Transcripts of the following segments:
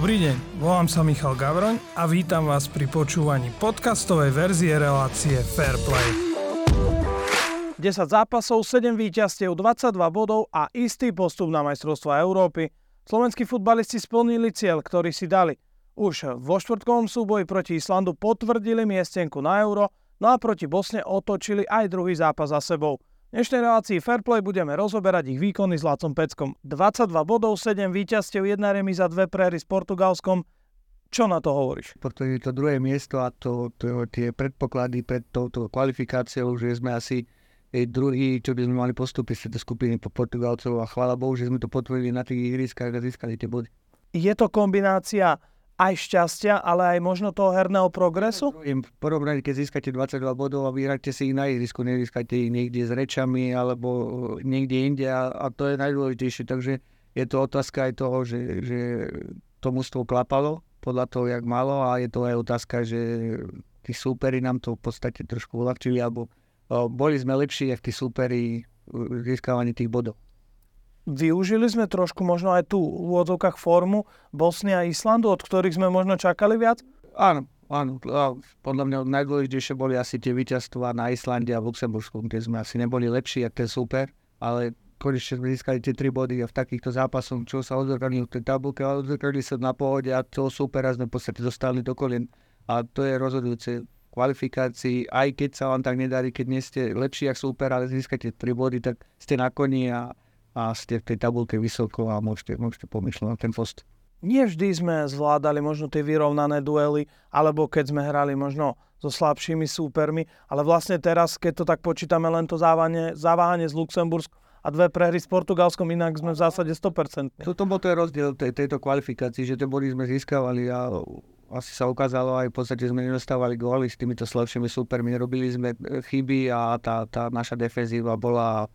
Dobrý deň, volám sa Michal Gavroň a vítam vás pri počúvaní podcastovej verzie relácie Fairplay. 10 zápasov, 7 víťazstiev, 22 bodov a istý postup na majstrovstva Európy. Slovenskí futbalisti splnili cieľ, ktorý si dali. Už vo štvrtkovom súboji proti Islandu potvrdili miestenku na euro, no a proti Bosne otočili aj druhý zápas za sebou. Dnešnej relácii Fairplay budeme rozoberať ich výkony s Lacom Peckom. 22 bodov, 7 víťazstiev, 1 remiza, 2 prehry s Portugalskom. Čo na to hovoríš? Preto je to druhé miesto a to, to, tie predpoklady pred touto kvalifikáciou, že sme asi druhý, čo by sme mali postúpiť z tejto skupiny po Portugalcov a chvála Bohu, že sme to potvrdili na tých ihriskách a získali tie body. Je to kombinácia aj šťastia, ale aj možno toho herného progresu? V porovnaní, keď získate 22 bodov a vyhráte si ich na ihrisku, nezískate ich niekde s rečami alebo niekde inde a, a to je najdôležitejšie. Takže je to otázka aj toho, že, že to mústvo klapalo podľa toho, jak malo a je to aj otázka, že tí súperi nám to v podstate trošku uľahčili alebo o, boli sme lepší, jak tí súperi v získavaní tých bodov. Využili sme trošku možno aj tú v úvodzovkách formu Bosny a Islandu, od ktorých sme možno čakali viac? Áno, áno. Podľa mňa najdôležitejšie boli asi tie víťazstvá na Islande a v Luxembursku, kde sme asi neboli lepší ako ten super, ale konečne sme získali tie tri body a v takýchto zápasoch, čo sa odzrkadlili v tej tabulke, ale odzrkadlili sa na pohode a toho supera sme v podstate dostali do kolien. A to je rozhodujúce kvalifikácii, aj keď sa vám tak nedarí, keď nie ste lepší ako super, ale získate tri body, tak ste na koni a a ste v tej tabulke vysoko a môžete, môžete pomýšľať na ten post. Nie vždy sme zvládali možno tie vyrovnané duely, alebo keď sme hrali možno so slabšími súpermi, ale vlastne teraz, keď to tak počítame, len to závanie, závanie z Luxembursku a dve prehry s Portugalskom, inak sme v zásade 100%. Toto bol ten rozdiel tej, tejto kvalifikácii, že tie body sme získavali a asi sa ukázalo aj v podstate sme nedostávali góly s týmito slabšími súpermi, robili sme chyby a tá, tá naša defenzíva bola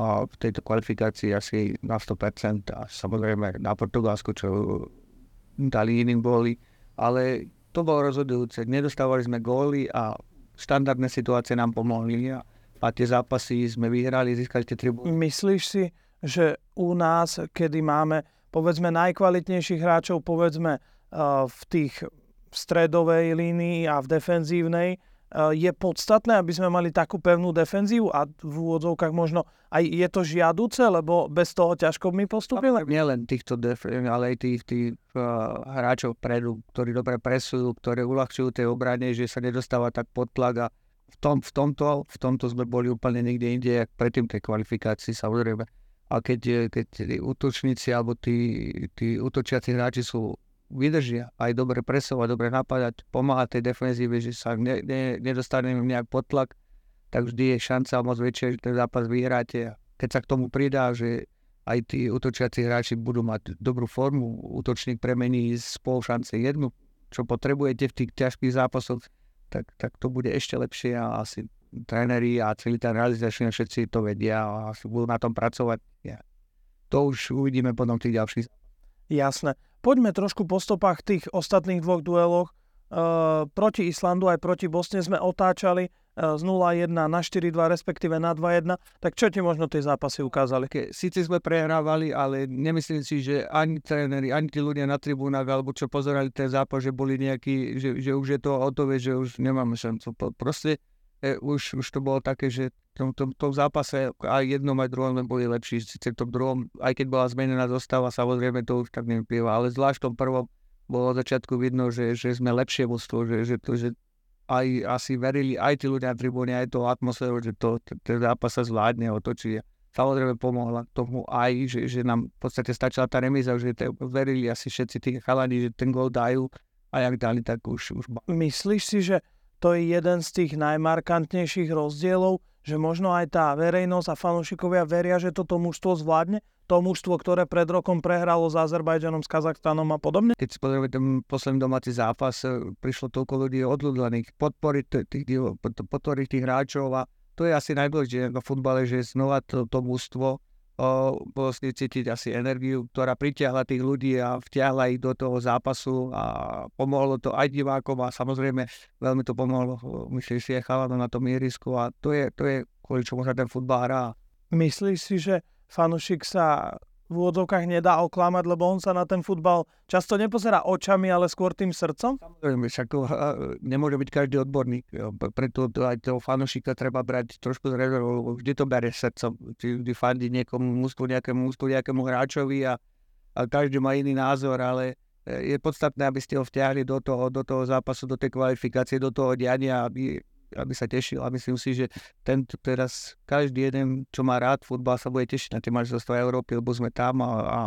v tejto kvalifikácii asi na 100% a samozrejme na Portugalsku, čo dali iným boli, ale to bolo rozhodujúce. Nedostávali sme góly a štandardné situácie nám pomohli a, tie zápasy sme vyhrali, získali tie tribúny. Myslíš si, že u nás, kedy máme povedzme najkvalitnejších hráčov, povedzme uh, v tých stredovej línii a v defenzívnej, Eh, je podstatné, aby sme mali takú pevnú defenzívu a v úvodzovkách možno aj je to žiaduce, lebo bez toho ťažko my postupili? Nie len týchto def- ale aj tých, tých uh, hráčov predu, ktorí dobre presujú, ktoré uľahčujú tej obrane, že sa nedostáva tak pod tlak a v, tom, v, tomto, v tomto sme boli úplne niekde inde, jak predtým tej kvalifikácii samozrejme. A keď, keď útočníci alebo tí, tí útočiaci hráči sú vydržia aj dobre presovať, dobre napadať, pomáhať tej defenzíve, že sa ne, ne, nedostaneme nejak pod tlak, tak vždy je šanca moc väčšia, že ten zápas vyhráte. Keď sa k tomu pridá, že aj tí útočiaci hráči budú mať dobrú formu, útočník premení z pol šance jednu, čo potrebujete v tých ťažkých zápasoch, tak, tak to bude ešte lepšie a asi tréneri a celý ten realizačný všetci to vedia a asi budú na tom pracovať. Ja. To už uvidíme potom tých ďalších. Jasné. Poďme trošku po stopách tých ostatných dvoch dueloch. Uh, proti Islandu aj proti Bosne sme otáčali uh, z 0-1 na 4-2, respektíve na 2-1. Tak čo ti možno tie zápasy ukázali? Ke, síce sme prehrávali, ale nemyslím si, že ani tréneri, ani tí ľudia na tribúnach, alebo čo pozerali ten zápas, že boli nejakí, že, že už je to hotové, že už nemáme šancu. Proste e, už, už to bolo také, že v tom, tom, tom zápase aj jednom, aj druhom sme boli lepší. Sice v tom druhom, aj keď bola zmenená zostava, samozrejme to už tak nevyplýva, ale zvlášť v tom prvom bolo od začiatku vidno, že, že sme lepšie mústvo, že, že, to, že aj asi verili aj tí ľudia na tribúne, aj to atmosféru, že to, ten zápas sa zvládne, otočí. Samozrejme pomohla tomu aj, že, že nám v podstate stačila tá remiza, že te, verili asi všetci tí chalani, že ten gol dajú a jak dali, tak už, už... Myslíš si, že to je jeden z tých najmarkantnejších rozdielov, že možno aj tá verejnosť a fanúšikovia veria, že toto mužstvo zvládne? To mužstvo, ktoré pred rokom prehralo s Azerbajdžanom, s Kazachstanom a podobne? Keď si pozrieme ten posledný domáci zápas, e, prišlo toľko ľudí odľudlených podporiť tých, podporiť tých hráčov a to je asi najdôležitejšie v futbale, že znova to, to mužstvo si cítiť asi energiu, ktorá pritiahla tých ľudí a vtiahla ich do toho zápasu a pomohlo to aj divákom a samozrejme veľmi to pomohlo, myslím si, aj chalanom na tom ihrisku a to je, to je kvôli čomu sa ten futbal hrá. Myslíš si, že fanušik sa v úvodzovkách nedá oklamať, lebo on sa na ten futbal často nepozerá očami, ale skôr tým srdcom? Samozrejme, však nemôže byť každý odborník, preto aj toho fanošika treba brať trošku z rezervou, vždy to bere srdcom, vždy fandí niekomu mústvu, nejakému mústvu, nejakému hráčovi a, a každý má iný názor, ale e, je podstatné, aby ste ho vťahli do toho, do toho zápasu, do tej kvalifikácie, do toho diania, aby aby sa tešil a myslím si, že tento teraz každý jeden, čo má rád futbal, sa bude tešiť na tie majstrovstvá Európy, lebo sme tam a, a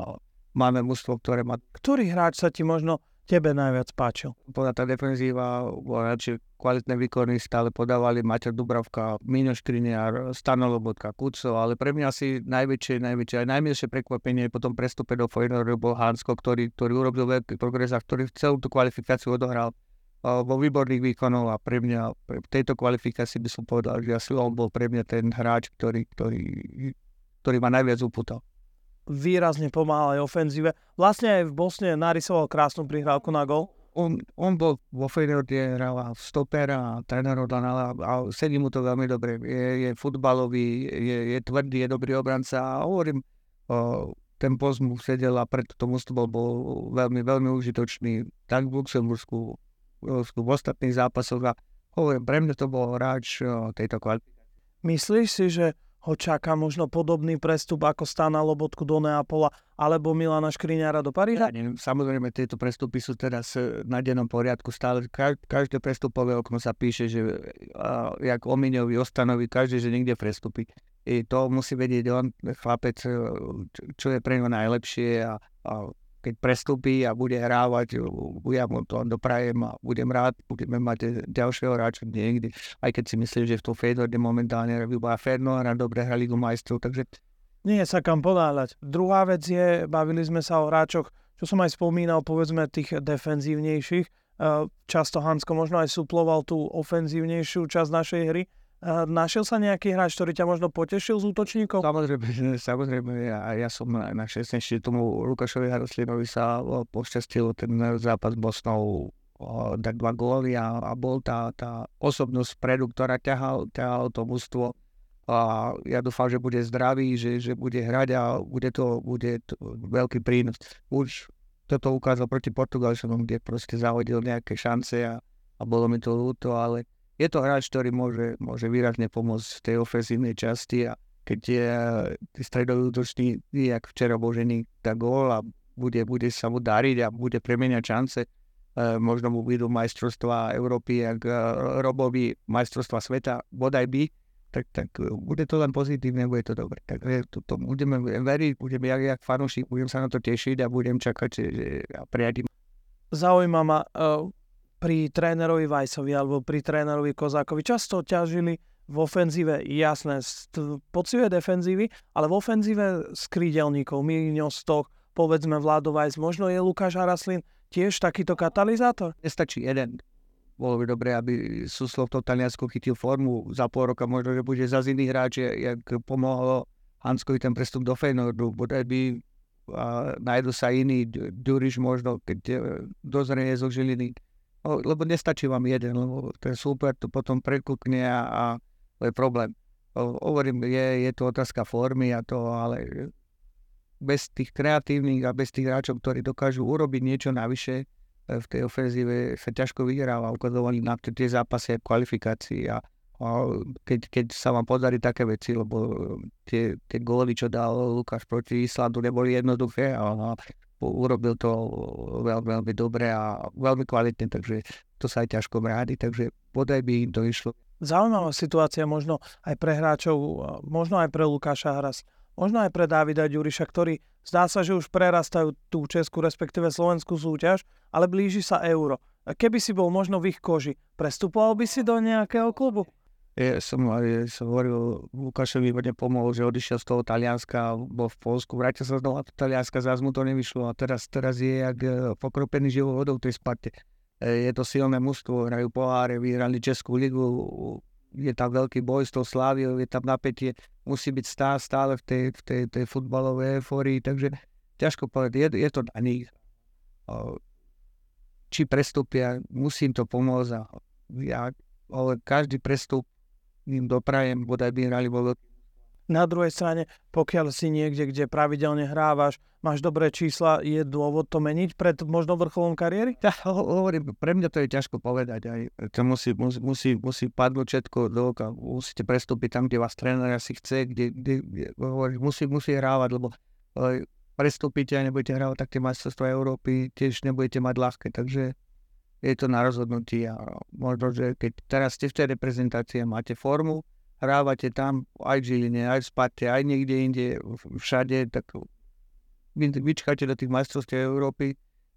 máme mužstvo, ktoré má... Ktorý hráč sa ti možno tebe najviac páčil? Podľa tá defenzíva bola radšej kvalitné výkony, stále podávali Maťo Dubravka, Míňo Škriniar, Stano Lobotka, Kuco, ale pre mňa asi najväčšie, najväčšie, aj najmilšie prekvapenie po tom prestupe do Feyenoordu bol Hansko, ktorý, ktorý urobil veľký progres a ktorý celú tú kvalifikáciu odohral vo výborných výkonov a pre mňa v tejto kvalifikácii by som povedal, že asi on bol pre mňa ten hráč, ktorý, ktorý, ktorý ma najviac uputal. Výrazne pomáhal aj ofenzíve. Vlastne aj v Bosne narysoval krásnu prihrávku na gol. On, on bol vo Feyenoorde, hral stopera a tréner a, a sedí mu to veľmi dobre. Je, je futbalový, je, je tvrdý, je dobrý obranca a hovorím, o, ten post mu sedel a preto tomu bol, bol veľmi, veľmi užitočný tak v Luxembursku, v ostatných zápasoch a hovorím, pre mňa to bol hráč tejto kvalifikácie. Myslíš si, že ho čaká možno podobný prestup ako Stana Lobotku do Neapola alebo Milana Škriňára do Paríža? Ja, samozrejme, tieto prestupy sú teraz e, na dennom poriadku stále. Každé prestupové okno sa píše, že uh, jak Omiňovi, Ostanovi, každý, že niekde prestupí. I to musí vedieť on, chlapec, čo je pre ňo najlepšie a, a keď prestúpi a bude hrávať, ja mu to doprajem a budem rád, budeme mať ďalšieho hráča niekde, aj keď si myslím, že v tom Fedorde momentálne robí Ferno a dobre hra Ligu majstrov, takže... Nie sa kam podáľať. Druhá vec je, bavili sme sa o hráčoch, čo som aj spomínal, povedzme tých defenzívnejších. Často Hansko možno aj suploval tú ofenzívnejšiu časť našej hry Našiel sa nejaký hráč, ktorý ťa možno potešil z útočníkov? Samozrejme, samozrejme ja, ja som na 16. tomu Lukášovi Haroslinovi sa pošťastil ten zápas s Bosnou dať dva góly a, a bol tá, tá osobnosť predu, ktorá ťahal, ťahal to mústvo. A ja dúfam, že bude zdravý, že, že bude hrať a bude to, bude to veľký prínos. Už toto ukázal proti Portugalčanom, kde proste zahodil nejaké šance a, a bolo mi to ľúto, ale je to hráč, ktorý môže, môže výrazne pomôcť v tej ofenzívnej časti a keď je stredový útočný, jak včera Božený, tak gól a bude, bude sa mu dariť a bude premeniať šance. E, možno mu budú majstrovstvá Európy, ak e, Robovi majstrovstva sveta, bodaj by, tak, tak bude to len pozitívne, bude to dobre. Tak to, to budeme veriť, budeme jak, jak fanúšik, budem sa na to tešiť a budem čakať že, a prijať Zaujíma ma, uh pri trénerovi Vajsovi alebo pri trénerovi Kozákovi často ťažili v ofenzíve, jasné, pocivej defenzívy, ale v ofenzíve s krídelníkov, Míňo Stoch, povedzme Vlado Vajs, možno je Lukáš Haraslin tiež takýto katalizátor? Nestačí jeden. Bolo by dobré, aby Suslov to Taliansko chytil formu za pol roka, možno, že bude za iný hráč, jak pomohlo Hanskovi ten prestup do Feynordu, bodaj by a nájdu sa iný, Duriš možno, keď e, dozrie zo Žiliny lebo nestačí vám jeden, lebo ten súper to potom prekúkne a, a to je problém. Hovorím, je, je to otázka formy a to, ale bez tých kreatívnych a bez tých hráčov, ktorí dokážu urobiť niečo navyše, e, v tej ofenzíve sa ťažko vyhráva. Ukazovali na tie zápasy a kvalifikácii a, a keď, keď sa vám podarí také veci, lebo tie, tie góly, čo dal Lukáš proti Islandu, neboli jednoduché a, a urobil to veľmi, veľmi dobre a veľmi kvalitne, takže to sa aj ťažko mrádi, takže bodaj by im to išlo. Zaujímavá situácia možno aj pre hráčov, možno aj pre Lukáša Hras, možno aj pre Davida Ďuriša, ktorí zdá sa, že už prerastajú tú českú, respektíve slovenskú súťaž, ale blíži sa euro. Keby si bol možno v ich koži, prestupoval by si do nejakého klubu? Ja som, ja som hovoril, Lukášovi hodne pomohol, že odišiel z toho Talianska, bol v Polsku, vrátil sa znova do Talianska, zás mu to nevyšlo a teraz, teraz je jak e, pokropený živou vodou tej Sparte. E, je to silné mužstvo, hrajú poháre, vyhrali Českú ligu, je tam veľký boj s tou Sláviou, je tam napätie, musí byť stále, stále v tej, v tej, tej futbalovej eufórii, takže ťažko povedať, je, je to na nich. Či prestúpia, musím to pomôcť a ja, ale každý prestup im doprajem, bodaj by hrali vo Na druhej strane, pokiaľ si niekde, kde pravidelne hrávaš, máš dobré čísla, je dôvod to meniť pred možno vrcholom kariéry? Ja hovorím, pre mňa to je ťažko povedať. Aj. To musí, musí, musí, musí padnúť všetko do oka. Musíte prestúpiť tam, kde vás tréner asi chce, kde, kde, kde hovorím, musí, musí hrávať, lebo aj, prestúpite a nebudete hrávať tak tie majstrovstvá Európy, tiež nebudete mať ľahké. Takže je to na rozhodnutí a možno, že keď teraz ste v tej reprezentácii a máte formu, hrávate tam aj v Žiline, aj v Spate, aj niekde inde, všade, tak vy, vyčkáte do tých majstrovstiev Európy,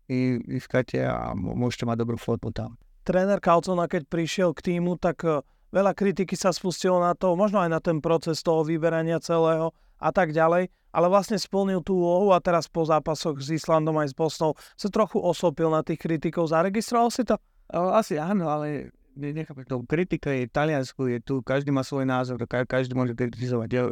i vyskate a môžete mať dobrú formu tam. Tréner Kalcona, keď prišiel k týmu, tak e, veľa kritiky sa spustilo na to, možno aj na ten proces toho vyberania celého a tak ďalej, ale vlastne splnil tú úlohu a teraz po zápasoch s Islandom aj s Bosnou sa trochu osopil na tých kritikov. Zaregistroval si to? Asi áno, ale nechápem, to kritika je Taliansku, je tu, každý má svoj názor, každý môže kritizovať. Ja,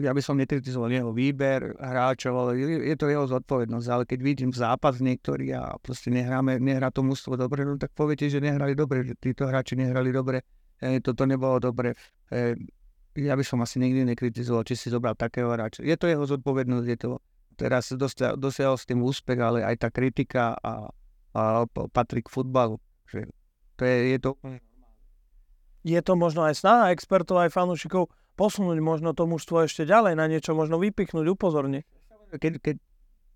ja by som nekritizoval jeho výber hráčov, ale je, je to jeho zodpovednosť. Ale keď vidím zápas niektorý a proste nehráme, nehrá to mústvo dobre, no tak poviete, že nehrali dobre, že títo hráči nehrali dobre, e, toto nebolo dobre. E, ja by som asi nikdy nekritizoval, či si zobral takého hráča. Je to jeho zodpovednosť, je to teraz dosiahol s tým úspech, ale aj tá kritika a, a patrí k futbalu. Že to je, je to Je to možno aj snaha expertov, aj fanúšikov posunúť možno to mužstvo ešte ďalej, na niečo možno vypichnúť, upozorniť. Keď, keď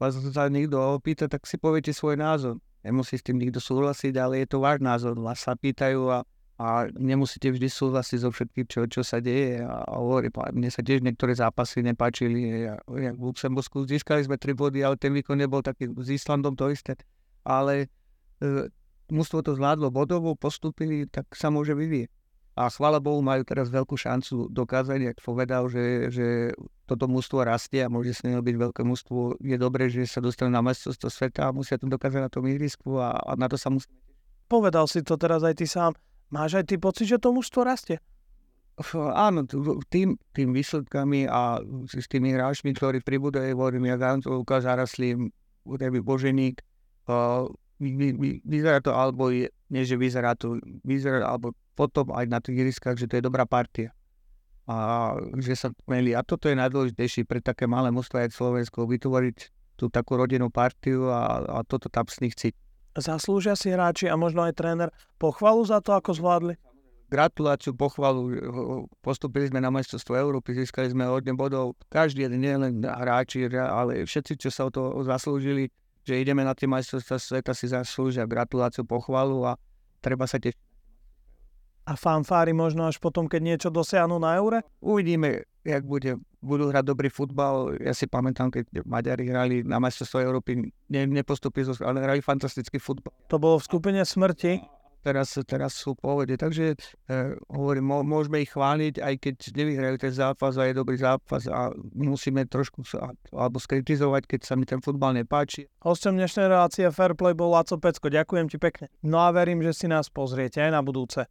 vás sa niekto opýta, tak si poviete svoj názor. Nemusí s tým nikto súhlasiť, ale je to váš názor. Vás sa pýtajú a, a nemusíte vždy súhlasiť so všetkým, čo, čo sa deje. A, a mne sa tiež niektoré zápasy nepáčili. Ja, v Luxembursku získali sme tri body, ale ten výkon nebol taký. S Islandom to isté. Ale e, mužstvo to zvládlo bodovo, postupili, tak sa môže vyvieť. A chvála Bohu majú teraz veľkú šancu dokázať, ak povedal, že, že toto mužstvo rastie a môže s ním byť veľké mužstvo. Je dobré, že sa dostanú na majstrovstvo sveta a musia to dokázať na tom ihrisku a, a na to sa musí. Povedal si to teraz aj ty sám. Máš aj ty pocit, že to mužstvo rastie? Áno, tým, tým výsledkami a s tými hráčmi, ktorí pribúdajú, hovorím, ja Lukáš Araslím, Boženík, vy, vy, vyzerá to, alebo je, nie že vyzerá to, vyzerá, alebo potom aj na tých ihriskách, že to je dobrá partia. A že sa meli. A toto je najdôležitejšie pre také malé mužstvo, ako Slovensko, vytvoriť tú takú rodinnú partiu a, a toto tam s nich cítiť. Zaslúžia si hráči a možno aj tréner pochvalu za to, ako zvládli? Gratuláciu, pochvalu. Postupili sme na majstrovstvo Európy, získali sme hodne bodov. Každý jeden, nielen hráči, ale všetci, čo sa o to zaslúžili, že ideme na tie majstrovstvá sveta, si zaslúžia gratuláciu, pochvalu a treba sa tešiť. A fanfári možno až potom, keď niečo dosiahnu na eure? Uvidíme, jak bude, budú hrať dobrý futbal. Ja si pamätám, keď Maďari hrali na majstrovstvo Európy, ne, nepostupili, ale hrali fantastický futbal. To bolo v skupine smrti? teraz, teraz sú v pohode. Takže e, hovorím, môžeme ich chváliť, aj keď nevyhrajú ten zápas a je dobrý zápas a musíme trošku sa, alebo skritizovať, keď sa mi ten futbal nepáči. Hostom dnešnej relácie Fairplay bol Laco Pecko. Ďakujem ti pekne. No a verím, že si nás pozriete aj na budúce.